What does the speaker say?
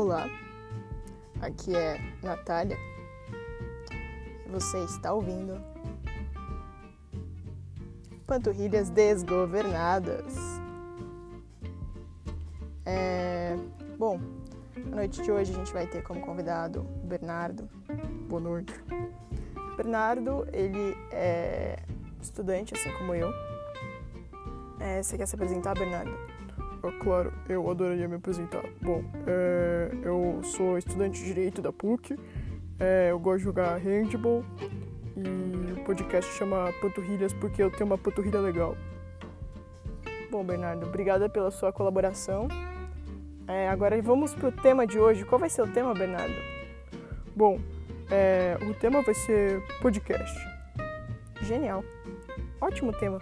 Olá, aqui é Natália. Você está ouvindo Panturrilhas Desgovernadas. É... Bom, na noite de hoje a gente vai ter como convidado o Bernardo. Boa noite. Bernardo, ele é estudante, assim como eu. É, você quer se apresentar, Bernardo? Ah, claro, eu adoraria me apresentar. Bom, é, eu sou estudante de Direito da PUC, é, eu gosto de jogar handball e o podcast chama Panturrilhas porque eu tenho uma panturrilha legal. Bom, Bernardo, obrigada pela sua colaboração. É, agora vamos pro tema de hoje. Qual vai ser o tema, Bernardo? Bom, é, o tema vai ser podcast. Genial. Ótimo tema.